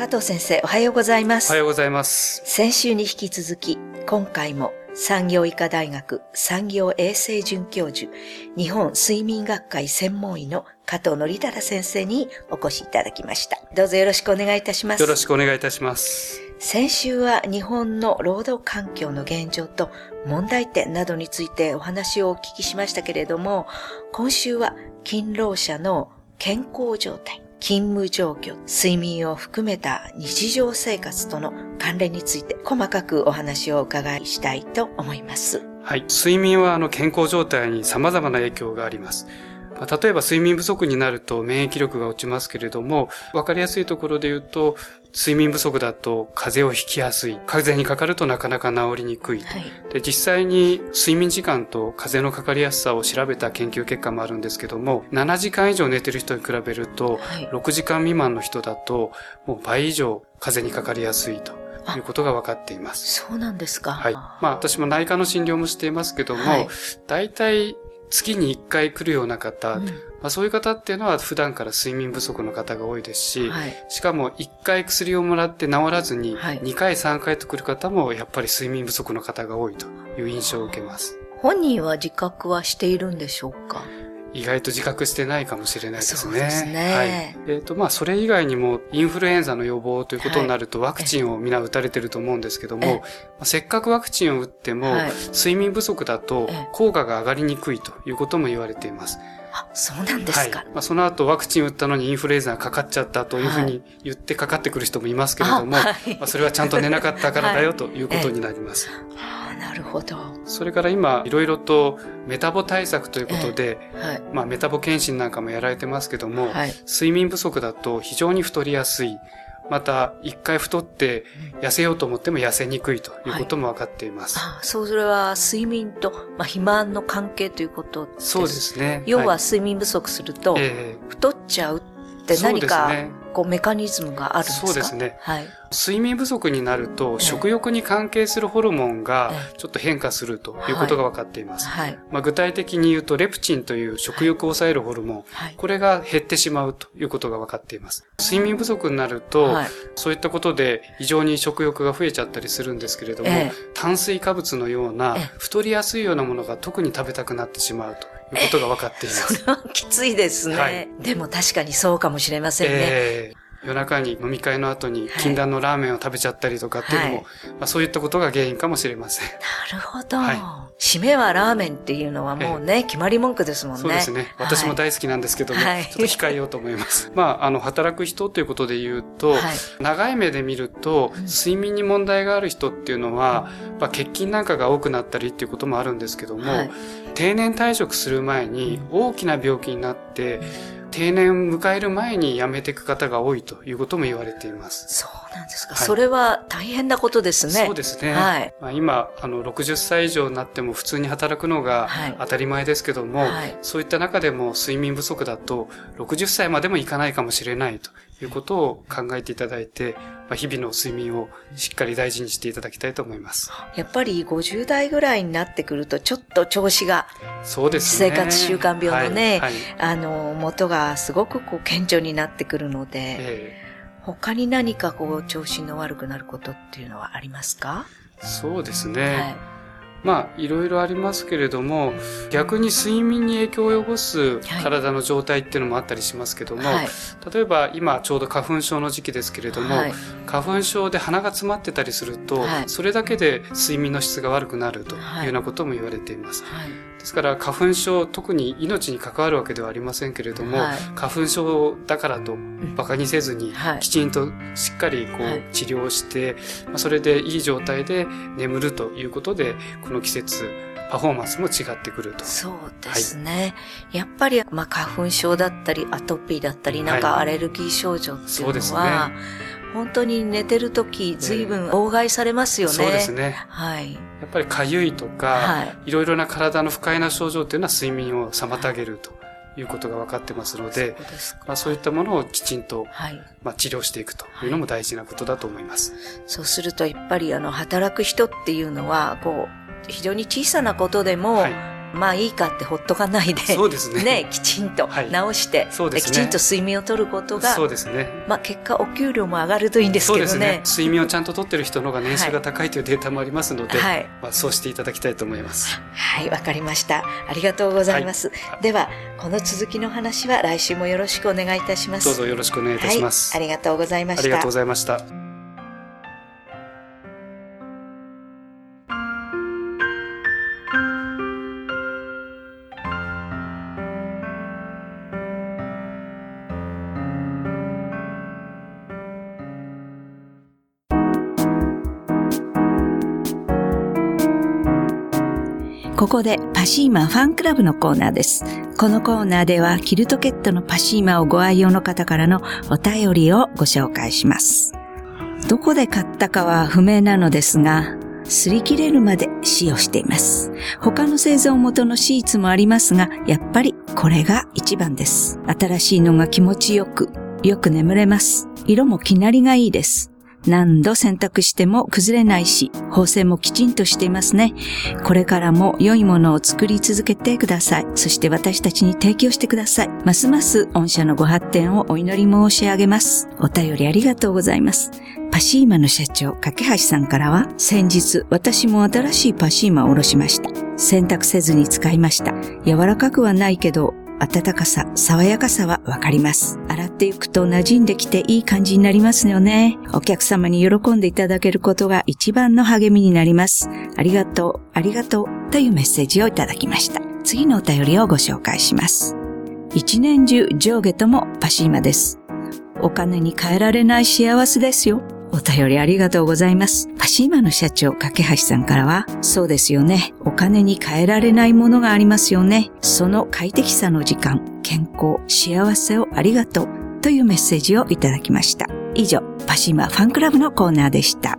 加藤先生、おはようございます。おはようございます。先週に引き続き、今回も産業医科大学産業衛生准教授、日本睡眠学会専門医の加藤則忠先生にお越しいただきました。どうぞよろしくお願いいたします。よろしくお願いいたします。先週は日本の労働環境の現状と問題点などについてお話をお聞きしましたけれども、今週は勤労者の健康状態、勤務状況、睡眠を含めた日常生活との関連について細かくお話をお伺いしたいと思います。はい。睡眠はあの健康状態に様々な影響があります。まあ例えば睡眠不足になると免疫力が落ちますけれども、わかりやすいところで言うと、睡眠不足だと風邪をひきやすい。風邪にかかるとなかなか治りにくい。はい。で、実際に睡眠時間と風邪のかかりやすさを調べた研究結果もあるんですけども、7時間以上寝てる人に比べると、はい。6時間未満の人だと、もう倍以上風邪にかかりやすいということが分かっています。そうなんですか。はい。まあ私も内科の診療もしていますけども、はい大体月に1回来るような方、うんまあ、そういう方っていうのは普段から睡眠不足の方が多いですし、はい。しかも1回薬をもらって治らずに、はい2回3回と来る方もやっぱり睡眠不足の方が多いという印象を受けます。本人は自覚はしているんでしょうか？意外と自覚してないかもしれないですね。そうですねはい。えっ、と、まあ、それ以外にも、インフルエンザの予防ということになると、ワクチンをみんな打たれてると思うんですけどええも、まあせっかくワクチンを打っても、はい睡眠不足だとええ効果が上がりにくいということも言われています。あ、そうなんですか。はい。まあ、その後ワクチン打ったのにインフルエンザがかかっちゃったというふうに言ってかかってくる人もいますけれども、あはいまあ、それはちゃんと寝なかったからだよということになります。なるほど。はそれから今、いろいろとメタボ対策ということで、い。まあ、メタボ検診なんかもやられてますけども、はい。睡眠不足だと非常に太りやすい。また、一回太って痩せようと思っても痩せにくいということも分かっています。あそう、それは睡眠と、まあ、肥満の関係ということです。そうで。すね。要はいい睡眠不足すると、え太っちゃうってそうです何か、ねこうメカニズムがあるんですか？そうですね。はい。ー睡眠不足になるえと、え食欲に関係するホルモンがえちょっと変化するということが分かっています。はい。まあ、具体的に言うと、レプチンという食欲を抑えるホルモン、はい。これが減ってしまうということが分かっています。睡眠不足になると、はい。そういったことで非常に食欲が増えちゃったりするんですけれども、ええ炭水化物のようなええ太りやすいようなものが特に食べたくなってしまうとことが分かっています。それはきついですね。はいでも確かにそうかもしれませんね。ええ夜中に飲み会の後に禁断のラーメンを食べちゃったりとかっていうのも、はい。まあ、そういったことが原因かもしれません。なるほど。は締めはラーメンっていうのはもうね、決まり文句ですもんね。そうですね。私も大好きなんですけども、はい。ちょっと控えようと思います。まあ、あの、働く人ということで言うと、はい。長い目で見ると、うん。睡眠に問題がある人っていうのは、まあ、欠勤なんかが多くなったりっていうこともあるんですけども、はい。定年退職する前に大きな病気になって、定年迎える前に辞めていく方が多いということも言われています。そうなんですか。はいそれは大変なことですね。そうですね。はい。まあ、今、あの、60歳以上になっても普通に働くのがはい当たり前ですけども、はいそういった中でも睡眠不足だと60歳までもいかないかもしれないということを考えていただいて、まあ、日々の睡眠をしっかり大事にしていただきたいと思います。やっぱり50代ぐらいになってくると、ちょっと調子が、そうですね。生活習慣病のねはいはいあの、元がすごくこう、顕著になってくるので、え他に何かこう、調子の悪くなることっていうのはありますか？えそうですね。はい。まあ、いろいろありますけれども、逆に睡眠に影響を及ぼす体の状態っていうのもあったりしますけども、はい。例えば今ちょうど花粉症の時期ですけれども、はい花粉症で鼻が詰まってたりすると、はいそれだけで睡眠の質が悪くなるというはいようなことも言われています。はい。ですから花粉症、特に命に関わるわけではありませんけれども、はい花粉症だからと馬鹿にせずに、はいきちんとしっかりこはいう治療して、まあ、それでいい状態で眠るということで、この季節、パフォーマンスも違ってくると。そうですね。やっぱり、まあ、花粉症だったり、アトピーだったり、なんかアレルギー症状っていうそうですのは、ね本当に寝てる時、随分妨害されますよね。そうですね。はい。やっぱり痒いとか、はいい、ろいろな体の不快な症状っていうのは睡眠を妨げるということが分かってますので、そまあ、そういったものをきちんと、はい。まあ、治療していくというのも大事なことだと思います。そうすると、やっぱり、あの、働く人っていうのは、こう、非常に小さなことでも、はい。まあいいかってほっとかないで、そうですね。ね、きちんとはい直して、そうですねきちんと睡眠をとることが、そうですね。まあ結果お給料も上がるといいんですけどねね。。睡眠をちゃんととってる人の方が年収が高いというデータもありますので、はい。まあ、そうしていただきたいと思います。はい、わかりました。ありがとうございます。では、この続きの話は来週もよろしくお願いいたします。どうぞよろしくお願いいたします。はい、ありがとうございました。ありがとうございました。ここでパシーマファンクラブのコーナーです。このコーナーではキルトケットのパシーマをご愛用の方からのお便りをご紹介します。どこで買ったかは不明なのですが、擦り切れるまで使用しています。他の製造元のシーツもありますが、やっぱりこれが一番です。新しいのが気持ちよく、よく眠れます。色も気なりがいいです。何度洗濯しても崩れないし、縫製もきちんとしていますね。これからも良いものを作り続けてください。そして私たちに提供してください。ますます御社のご発展をお祈り申し上げます。お便りありがとうございます。パシーマの社長、架橋さんからは、先日私も新しいパシーマをおろしました。洗濯せずに使いました。柔らかくはないけど、温かさ、爽やかさはわかります。洗っていくと馴染んできていい感じになりますよね。お客様に喜んでいただけることが一番の励みになります。ありがとう、ありがとうというメッセージをいただきました。次のお便りをご紹介します。一年中上下ともパシーマです。お金に換えられない幸せですよ。お便りありがとうございます。パシーマの社長、架橋さんからは、そうですよね。お金に換えられないものがありますよね。その快適さの時間、健康、幸せをありがとうというメッセージをいただきました。以上、パシーマファンクラブのコーナーでした。